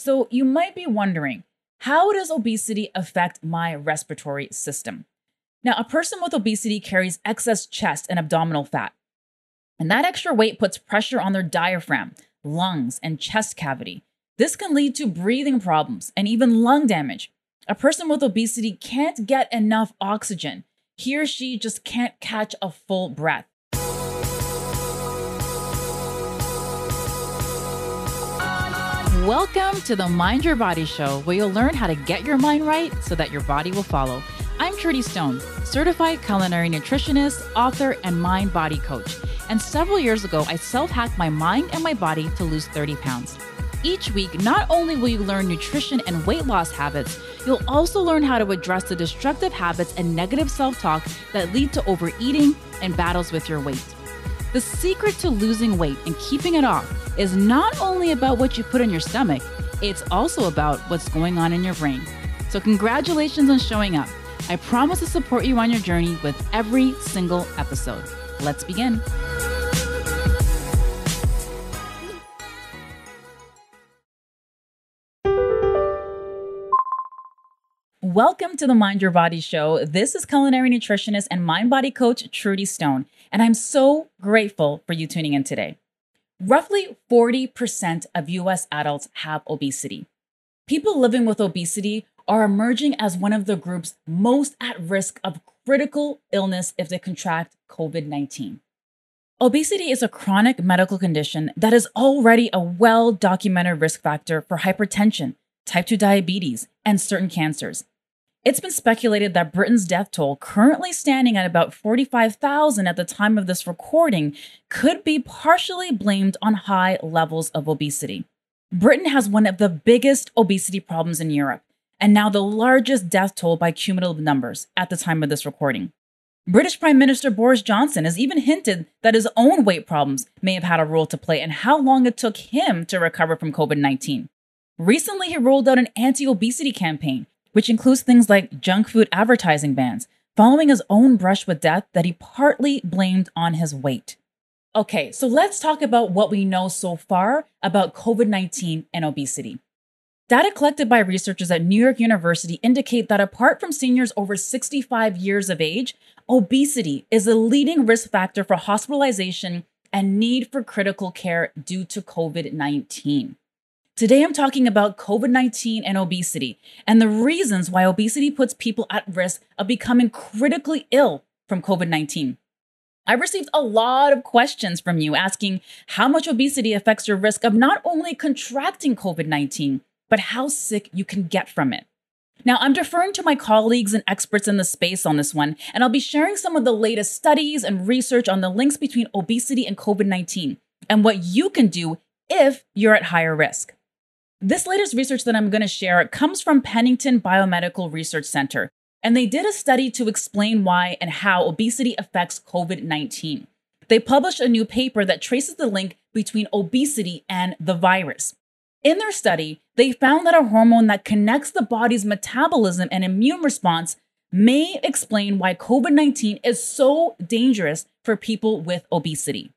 So you might be wondering, how does obesity affect my respiratory system? Now, a person with obesity carries excess chest and abdominal fat. And that extra weight puts pressure on their diaphragm, lungs, and chest cavity. This can lead to breathing problems and even lung damage. A person with obesity can't get enough oxygen. He or she just can't catch a full breath. Welcome to the Mind Your Body Show, where you'll learn how to get your mind right so that your body will follow. I'm Trudy Stone, certified culinary nutritionist, author, and mind body coach. And several years ago, I self hacked my mind and my body to lose 30 pounds. Each week, not only will you learn nutrition and weight loss habits, you'll also learn how to address the destructive habits and negative self talk that lead to overeating and battles with your weight. The secret to losing weight and keeping it off is not only about what you put in your stomach, it's also about what's going on in your brain. So, congratulations on showing up. I promise to support you on your journey with every single episode. Let's begin. Welcome to the Mind Your Body Show. This is culinary nutritionist and mind body coach Trudy Stone, and I'm so grateful for you tuning in today. Roughly 40% of US adults have obesity. People living with obesity are emerging as one of the groups most at risk of critical illness if they contract COVID 19. Obesity is a chronic medical condition that is already a well documented risk factor for hypertension, type 2 diabetes, and certain cancers. It's been speculated that Britain's death toll, currently standing at about 45,000 at the time of this recording, could be partially blamed on high levels of obesity. Britain has one of the biggest obesity problems in Europe, and now the largest death toll by cumulative numbers at the time of this recording. British Prime Minister Boris Johnson has even hinted that his own weight problems may have had a role to play in how long it took him to recover from COVID 19. Recently, he rolled out an anti obesity campaign which includes things like junk food advertising bans, following his own brush with death that he partly blamed on his weight. Okay, so let's talk about what we know so far about COVID 19 and obesity. Data collected by researchers at New York University indicate that apart from seniors over 65 years of age, obesity is a leading risk factor for hospitalization and need for critical care due to COVID 19. Today, I'm talking about COVID 19 and obesity and the reasons why obesity puts people at risk of becoming critically ill from COVID 19. I received a lot of questions from you asking how much obesity affects your risk of not only contracting COVID 19, but how sick you can get from it. Now, I'm deferring to my colleagues and experts in the space on this one, and I'll be sharing some of the latest studies and research on the links between obesity and COVID 19 and what you can do if you're at higher risk. This latest research that I'm going to share comes from Pennington Biomedical Research Center, and they did a study to explain why and how obesity affects COVID 19. They published a new paper that traces the link between obesity and the virus. In their study, they found that a hormone that connects the body's metabolism and immune response may explain why COVID 19 is so dangerous for people with obesity.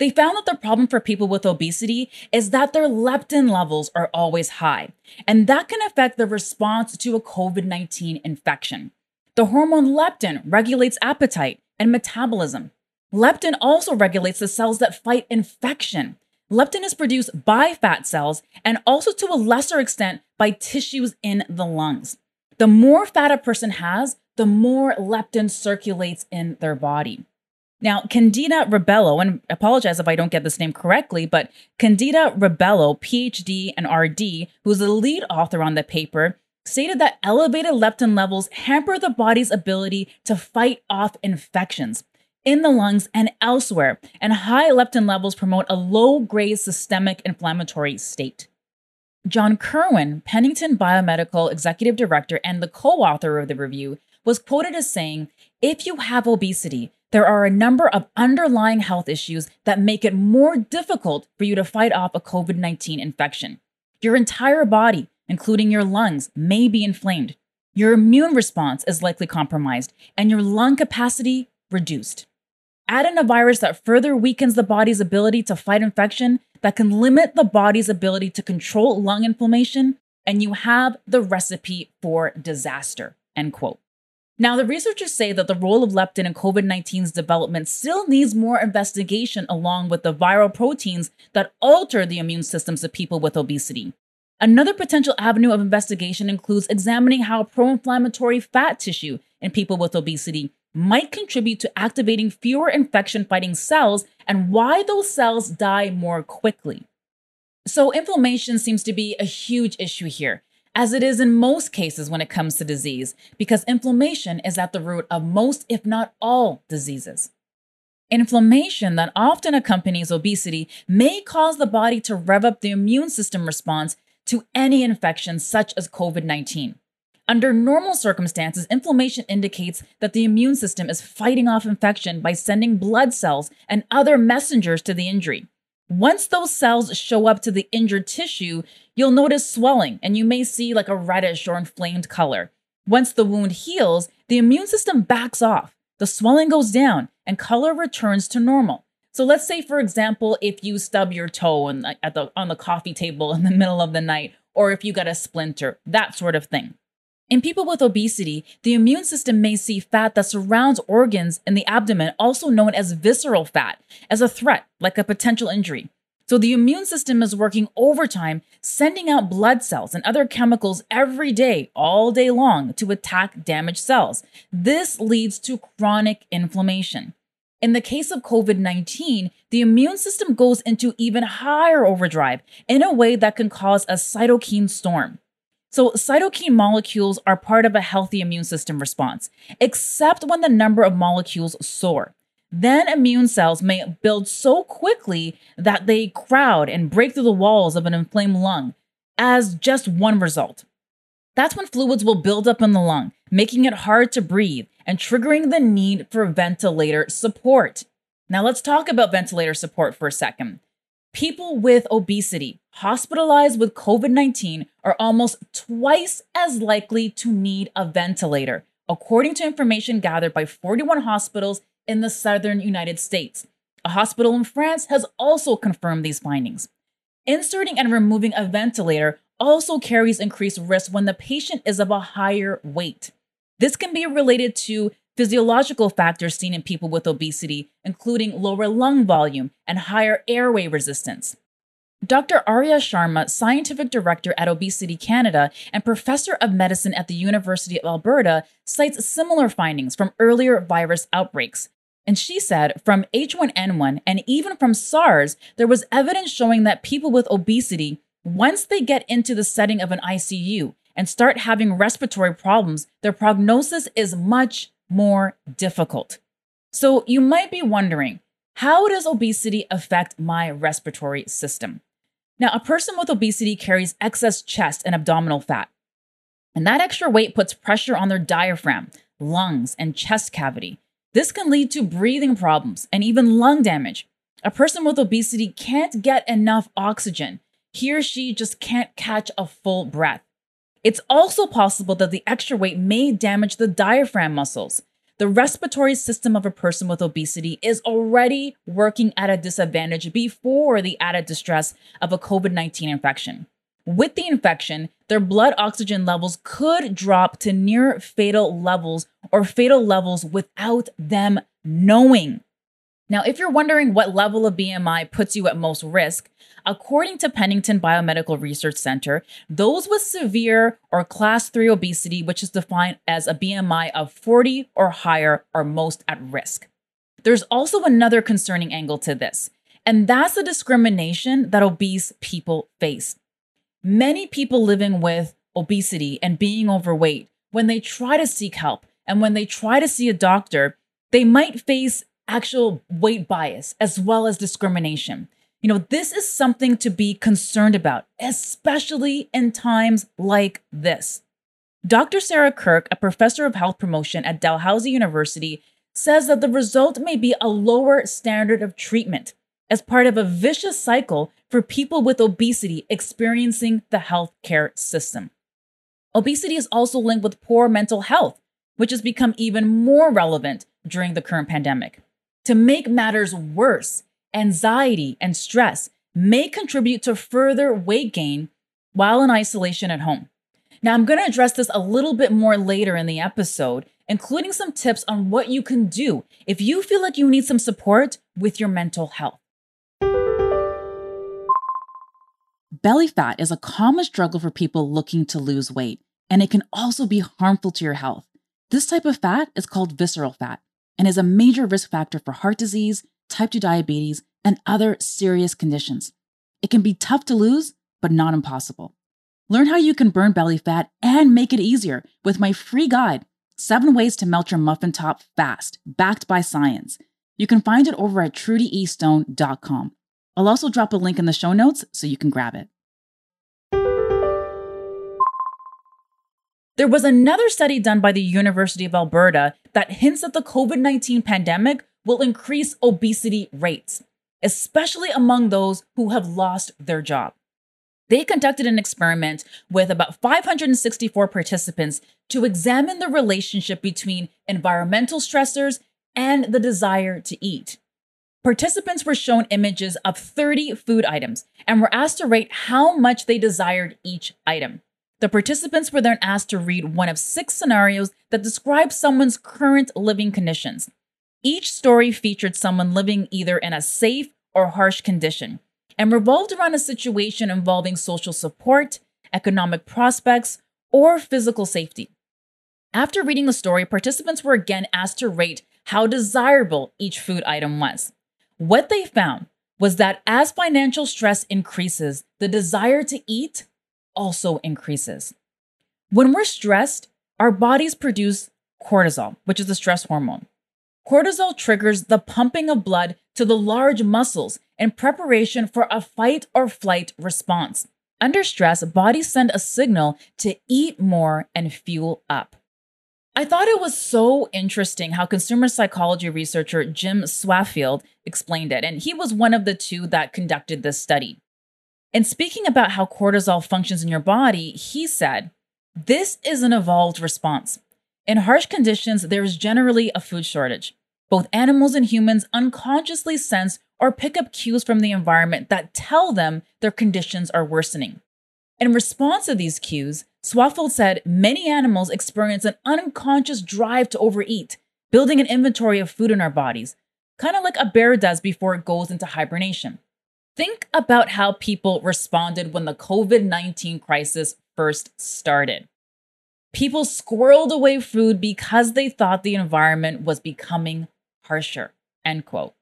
They found that the problem for people with obesity is that their leptin levels are always high, and that can affect the response to a COVID 19 infection. The hormone leptin regulates appetite and metabolism. Leptin also regulates the cells that fight infection. Leptin is produced by fat cells and also to a lesser extent by tissues in the lungs. The more fat a person has, the more leptin circulates in their body. Now, Candida Rebello, and apologize if I don't get this name correctly, but Candida Rebello, PhD and RD, who's the lead author on the paper, stated that elevated leptin levels hamper the body's ability to fight off infections in the lungs and elsewhere, and high leptin levels promote a low grade systemic inflammatory state. John Kirwan, Pennington Biomedical Executive Director and the co author of the review, was quoted as saying, If you have obesity, there are a number of underlying health issues that make it more difficult for you to fight off a COVID 19 infection. Your entire body, including your lungs, may be inflamed. Your immune response is likely compromised, and your lung capacity reduced. Add in a virus that further weakens the body's ability to fight infection, that can limit the body's ability to control lung inflammation, and you have the recipe for disaster. End quote. Now, the researchers say that the role of leptin in COVID 19's development still needs more investigation along with the viral proteins that alter the immune systems of people with obesity. Another potential avenue of investigation includes examining how pro inflammatory fat tissue in people with obesity might contribute to activating fewer infection fighting cells and why those cells die more quickly. So, inflammation seems to be a huge issue here, as it is in most cases when it comes to disease, because inflammation is at the root of most, if not all, diseases. Inflammation that often accompanies obesity may cause the body to rev up the immune system response to any infection, such as COVID 19. Under normal circumstances, inflammation indicates that the immune system is fighting off infection by sending blood cells and other messengers to the injury. Once those cells show up to the injured tissue, you'll notice swelling and you may see like a reddish or inflamed color. Once the wound heals, the immune system backs off, the swelling goes down, and color returns to normal. So let's say, for example, if you stub your toe in, at the, on the coffee table in the middle of the night, or if you got a splinter, that sort of thing. In people with obesity, the immune system may see fat that surrounds organs in the abdomen, also known as visceral fat, as a threat, like a potential injury. So the immune system is working overtime, sending out blood cells and other chemicals every day, all day long, to attack damaged cells. This leads to chronic inflammation. In the case of COVID 19, the immune system goes into even higher overdrive in a way that can cause a cytokine storm. So, cytokine molecules are part of a healthy immune system response, except when the number of molecules soar. Then immune cells may build so quickly that they crowd and break through the walls of an inflamed lung as just one result. That's when fluids will build up in the lung, making it hard to breathe and triggering the need for ventilator support. Now, let's talk about ventilator support for a second. People with obesity hospitalized with COVID 19 are almost twice as likely to need a ventilator, according to information gathered by 41 hospitals in the southern United States. A hospital in France has also confirmed these findings. Inserting and removing a ventilator also carries increased risk when the patient is of a higher weight. This can be related to physiological factors seen in people with obesity, including lower lung volume and higher airway resistance. Dr. Arya Sharma, scientific director at Obesity Canada and professor of medicine at the University of Alberta, cites similar findings from earlier virus outbreaks. And she said from H1N1 and even from SARS, there was evidence showing that people with obesity, once they get into the setting of an ICU and start having respiratory problems, their prognosis is much, more difficult. So you might be wondering, how does obesity affect my respiratory system? Now, a person with obesity carries excess chest and abdominal fat. And that extra weight puts pressure on their diaphragm, lungs, and chest cavity. This can lead to breathing problems and even lung damage. A person with obesity can't get enough oxygen. He or she just can't catch a full breath. It's also possible that the extra weight may damage the diaphragm muscles. The respiratory system of a person with obesity is already working at a disadvantage before the added distress of a COVID 19 infection. With the infection, their blood oxygen levels could drop to near fatal levels or fatal levels without them knowing. Now, if you're wondering what level of BMI puts you at most risk, according to Pennington Biomedical Research Center, those with severe or class 3 obesity, which is defined as a BMI of 40 or higher, are most at risk. There's also another concerning angle to this, and that's the discrimination that obese people face. Many people living with obesity and being overweight, when they try to seek help and when they try to see a doctor, they might face actual weight bias as well as discrimination. You know, this is something to be concerned about, especially in times like this. Dr. Sarah Kirk, a professor of health promotion at Dalhousie University, says that the result may be a lower standard of treatment as part of a vicious cycle for people with obesity experiencing the healthcare system. Obesity is also linked with poor mental health, which has become even more relevant during the current pandemic. To make matters worse, anxiety and stress may contribute to further weight gain while in isolation at home. Now, I'm going to address this a little bit more later in the episode, including some tips on what you can do if you feel like you need some support with your mental health. Belly fat is a common struggle for people looking to lose weight, and it can also be harmful to your health. This type of fat is called visceral fat and is a major risk factor for heart disease, type 2 diabetes, and other serious conditions. It can be tough to lose, but not impossible. Learn how you can burn belly fat and make it easier with my free guide, Seven Ways to Melt Your Muffin Top Fast, backed by science. You can find it over at trudyestone.com. I'll also drop a link in the show notes so you can grab it. There was another study done by the University of Alberta that hints that the COVID 19 pandemic will increase obesity rates, especially among those who have lost their job. They conducted an experiment with about 564 participants to examine the relationship between environmental stressors and the desire to eat. Participants were shown images of 30 food items and were asked to rate how much they desired each item. The participants were then asked to read one of six scenarios that describe someone's current living conditions. Each story featured someone living either in a safe or harsh condition and revolved around a situation involving social support, economic prospects, or physical safety. After reading the story, participants were again asked to rate how desirable each food item was. What they found was that as financial stress increases, the desire to eat also increases. When we're stressed, our bodies produce cortisol, which is the stress hormone. Cortisol triggers the pumping of blood to the large muscles in preparation for a fight or flight response. Under stress, bodies send a signal to eat more and fuel up. I thought it was so interesting how consumer psychology researcher Jim Swaffield explained it, and he was one of the two that conducted this study. In speaking about how cortisol functions in your body, he said, This is an evolved response. In harsh conditions, there is generally a food shortage. Both animals and humans unconsciously sense or pick up cues from the environment that tell them their conditions are worsening. In response to these cues, Swaffield said many animals experience an unconscious drive to overeat, building an inventory of food in our bodies, kind of like a bear does before it goes into hibernation. Think about how people responded when the COVID 19 crisis first started. People squirreled away food because they thought the environment was becoming harsher. End quote.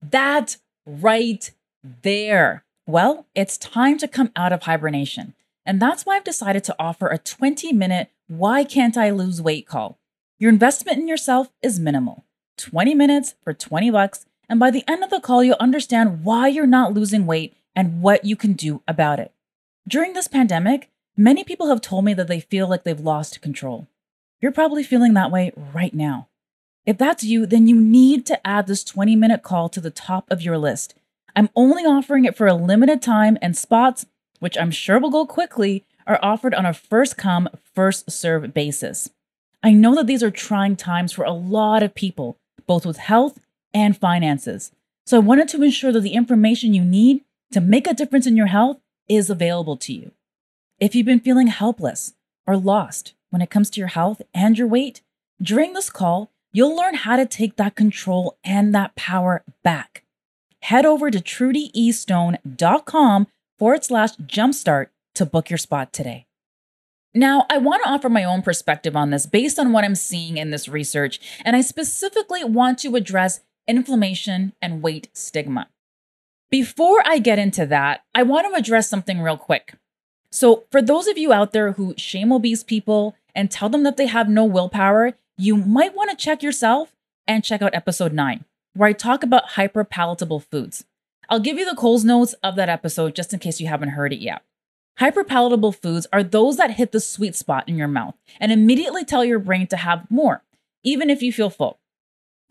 That right there. Well, it's time to come out of hibernation. And that's why I've decided to offer a 20 minute Why Can't I Lose Weight call. Your investment in yourself is minimal 20 minutes for 20 bucks. And by the end of the call, you'll understand why you're not losing weight and what you can do about it. During this pandemic, many people have told me that they feel like they've lost control. You're probably feeling that way right now. If that's you, then you need to add this 20 minute call to the top of your list. I'm only offering it for a limited time, and spots, which I'm sure will go quickly, are offered on a first come, first serve basis. I know that these are trying times for a lot of people, both with health and finances. So I wanted to ensure that the information you need to make a difference in your health is available to you. If you've been feeling helpless or lost when it comes to your health and your weight, during this call, you'll learn how to take that control and that power back. Head over to trudyestone.com forward slash jumpstart to book your spot today. Now, I want to offer my own perspective on this based on what I'm seeing in this research, and I specifically want to address inflammation and weight stigma. Before I get into that, I want to address something real quick. So, for those of you out there who shame obese people and tell them that they have no willpower, you might want to check yourself and check out episode 9, where I talk about hyperpalatable foods. I'll give you the Coles notes of that episode just in case you haven't heard it yet. Hyperpalatable foods are those that hit the sweet spot in your mouth and immediately tell your brain to have more, even if you feel full.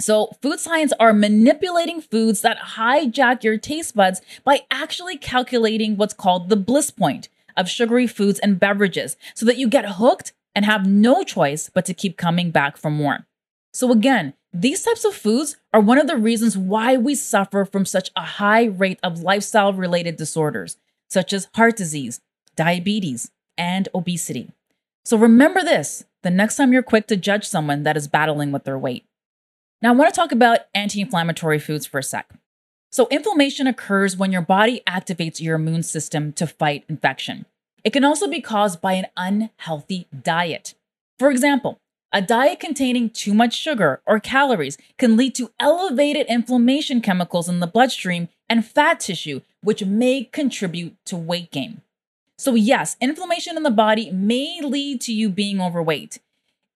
So, food science are manipulating foods that hijack your taste buds by actually calculating what's called the bliss point of sugary foods and beverages so that you get hooked and have no choice but to keep coming back for more. So, again, these types of foods are one of the reasons why we suffer from such a high rate of lifestyle related disorders, such as heart disease, diabetes, and obesity. So, remember this the next time you're quick to judge someone that is battling with their weight. Now, I want to talk about anti inflammatory foods for a sec. So, inflammation occurs when your body activates your immune system to fight infection. It can also be caused by an unhealthy diet. For example, a diet containing too much sugar or calories can lead to elevated inflammation chemicals in the bloodstream and fat tissue, which may contribute to weight gain. So, yes, inflammation in the body may lead to you being overweight.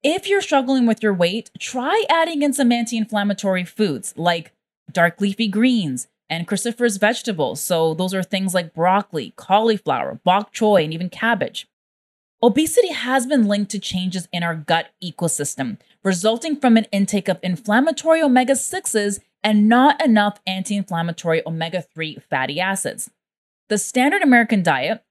If you're struggling with your weight, try adding in some anti inflammatory foods like dark leafy greens and cruciferous vegetables. So, those are things like broccoli, cauliflower, bok choy, and even cabbage. Obesity has been linked to changes in our gut ecosystem, resulting from an intake of inflammatory omega 6s and not enough anti inflammatory omega 3 fatty acids. The standard American diet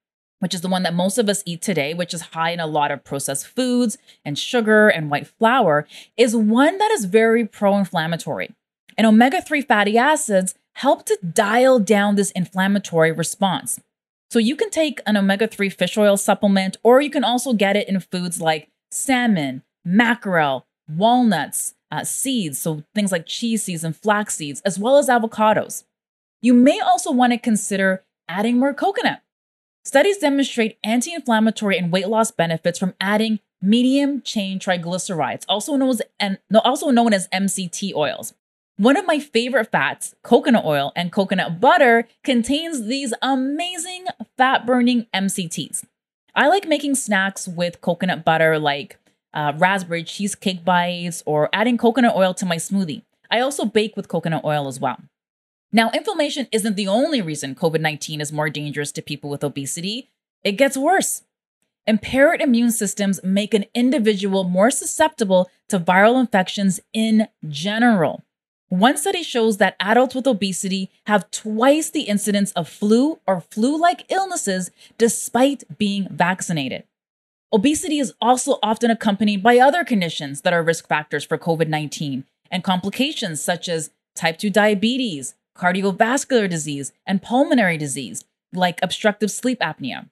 which is the one that most of us eat today, which is high in a lot of processed foods and sugar and white flour, is one that is very pro inflammatory. And omega 3 fatty acids help to dial down this inflammatory response. So you can take an omega 3 fish oil supplement, or you can also get it in foods like salmon, mackerel, walnuts, uh, seeds, so things like chia seeds and flax seeds, as well as avocados. You may also want to consider adding more coconut Studies demonstrate anti inflammatory and weight loss benefits from adding medium chain triglycerides, also known as, also known as MCT oils. One of my favorite fats, coconut oil and coconut butter, contains these amazing fat burning MCTs. I like making snacks with coconut butter, like uh, raspberry cheesecake bites, or adding coconut oil to my smoothie. I also bake with coconut oil as well. Now, inflammation isn't the only reason COVID 19 is more dangerous to people with obesity. It gets worse. Impaired immune systems make an individual more susceptible to viral infections in general. One study shows that adults with obesity have twice the incidence of flu or flu like illnesses despite being vaccinated. Obesity is also often accompanied by other conditions that are risk factors for COVID 19 and complications such as type 2 diabetes, cardiovascular disease, and pulmonary disease, like obstructive sleep apnea.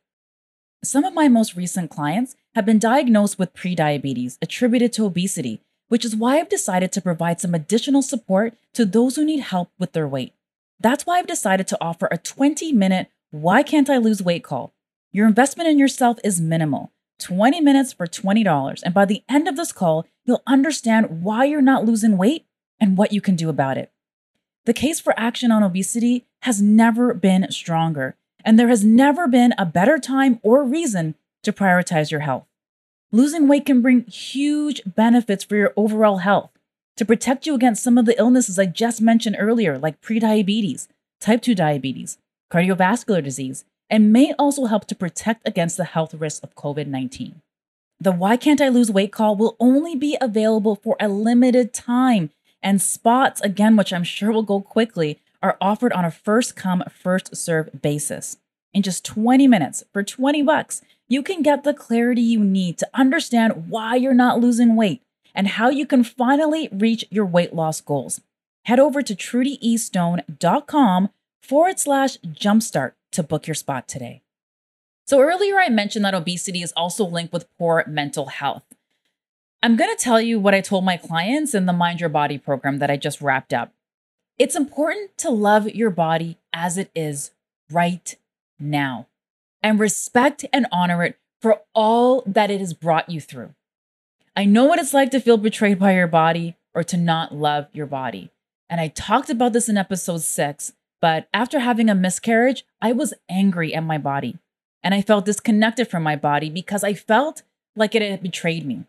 Some of my most recent clients have been diagnosed with prediabetes attributed to obesity, which is why I've decided to provide some additional support to those who need help with their weight. That's why I've decided to offer a 20 minute Why Can't I Lose Weight call. Your investment in yourself is minimal 20 minutes for $20. And by the end of this call, you'll understand why you're not losing weight and what you can do about it. The case for action on obesity has never been stronger, and there has never been a better time or reason to prioritize your health. Losing weight can bring huge benefits for your overall health to protect you against some of the illnesses I just mentioned earlier, like prediabetes, type 2 diabetes, cardiovascular disease, and may also help to protect against the health risks of COVID 19. The Why Can't I Lose Weight call will only be available for a limited time and spots, again, which I'm sure will go quickly, are offered on a first come, first serve basis. In just 20 minutes for 20 bucks, you can get the clarity you need to understand why you're not losing weight and how you can finally reach your weight loss goals. Head over to trudyestone.com forward slash jumpstart to book your spot today. So, earlier I mentioned that obesity is also linked with poor mental health. I'm going to tell you what I told my clients in the Mind Your Body program that I just wrapped up. It's important to love your body as it is right now and respect and honor it for all that it has brought you through. I know what it's like to feel betrayed by your body or to not love your body. And I talked about this in episode six, but after having a miscarriage, I was angry at my body and I felt disconnected from my body because I felt like it had betrayed me.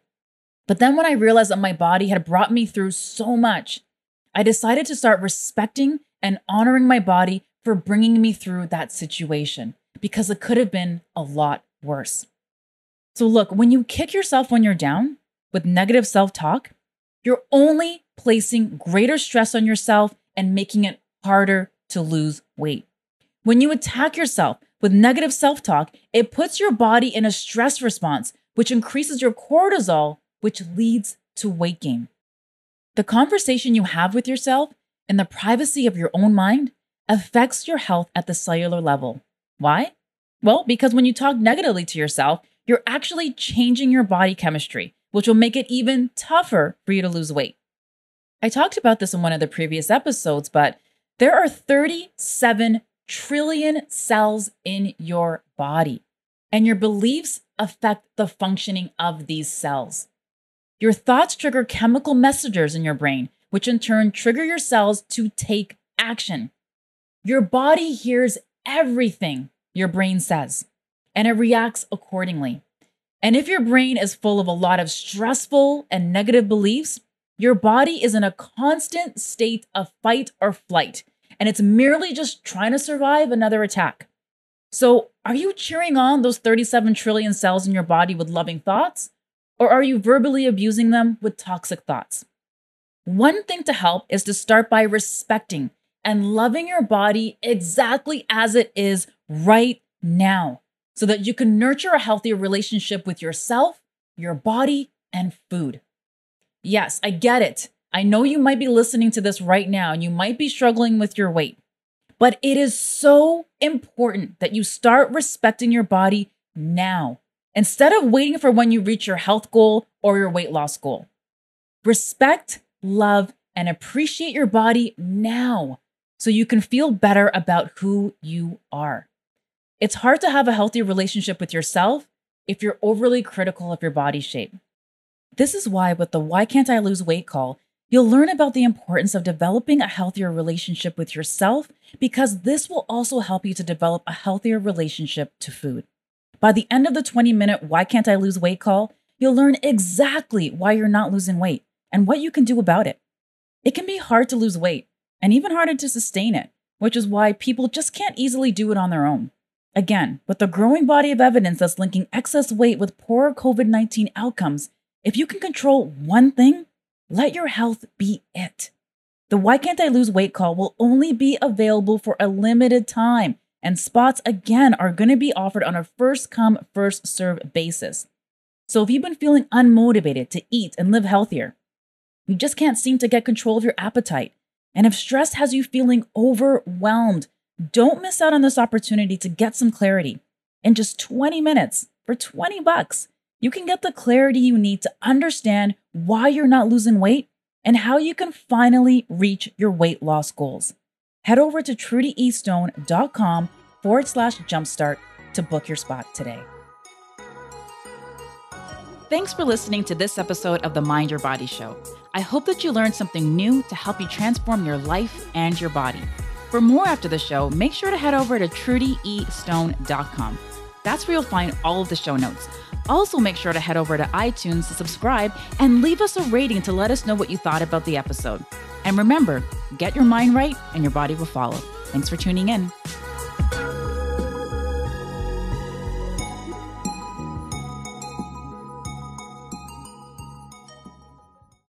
But then when I realized that my body had brought me through so much, I decided to start respecting and honoring my body for bringing me through that situation because it could have been a lot worse. So, look, when you kick yourself when you're down with negative self talk, you're only placing greater stress on yourself and making it harder to lose weight. When you attack yourself with negative self talk, it puts your body in a stress response, which increases your cortisol, which leads to weight gain. The conversation you have with yourself in the privacy of your own mind affects your health at the cellular level. Why? Well, because when you talk negatively to yourself, you're actually changing your body chemistry, which will make it even tougher for you to lose weight. I talked about this in one of the previous episodes, but there are 37 trillion cells in your body, and your beliefs affect the functioning of these cells. Your thoughts trigger chemical messengers in your brain, which in turn trigger your cells to take action. Your body hears everything your brain says, and it reacts accordingly. And if your brain is full of a lot of stressful and negative beliefs, your body is in a constant state of fight or flight, and it's merely just trying to survive another attack. So, are you cheering on those 37 trillion cells in your body with loving thoughts? Or are you verbally abusing them with toxic thoughts? One thing to help is to start by respecting and loving your body exactly as it is right now so that you can nurture a healthier relationship with yourself, your body, and food. Yes, I get it. I know you might be listening to this right now and you might be struggling with your weight, but it is so important that you start respecting your body now instead of waiting for when you reach your health goal or your weight loss goal. Respect, love, and appreciate your body now so you can feel better about who you are. It's hard to have a healthy relationship with yourself if you're overly critical of your body shape. This is why, with the Why Can't I Lose Weight call, you'll learn about the importance of developing a healthier relationship with yourself because this will also help you to develop a healthier relationship to food. By the end of the 20 minute Why Can't I Lose Weight call, you'll learn exactly why you're not losing weight and what you can do about it. It can be hard to lose weight and even harder to sustain it, which is why people just can't easily do it on their own. Again, with the growing body of evidence that's linking excess weight with poorer COVID 19 outcomes, if you can control one thing, let your health be it. The Why Can't I Lose Weight call will only be available for a limited time and spots again are going to be offered on a first come, first serve basis. So if you've been feeling unmotivated to eat and live healthier, you just can't seem to get control of your appetite, and if stress has you feeling overwhelmed, don't miss out on this opportunity to get some clarity. In just 20 minutes, for 20 bucks, you can get the clarity you need to understand why you're not losing weight and how you can finally reach your weight loss goals head over to trudyeastone.com forward slash jumpstart to book your spot today. Thanks for listening to this episode of the Mind Your Body Show. I hope that you learned something new to help you transform your life and your body. For more after the show, make sure to head over to trudyeastone.com. That's where you'll find all of the show notes. Also, make sure to head over to iTunes to subscribe and leave us a rating to let us know what you thought about the episode. And remember, get your mind right and your body will follow. Thanks for tuning in.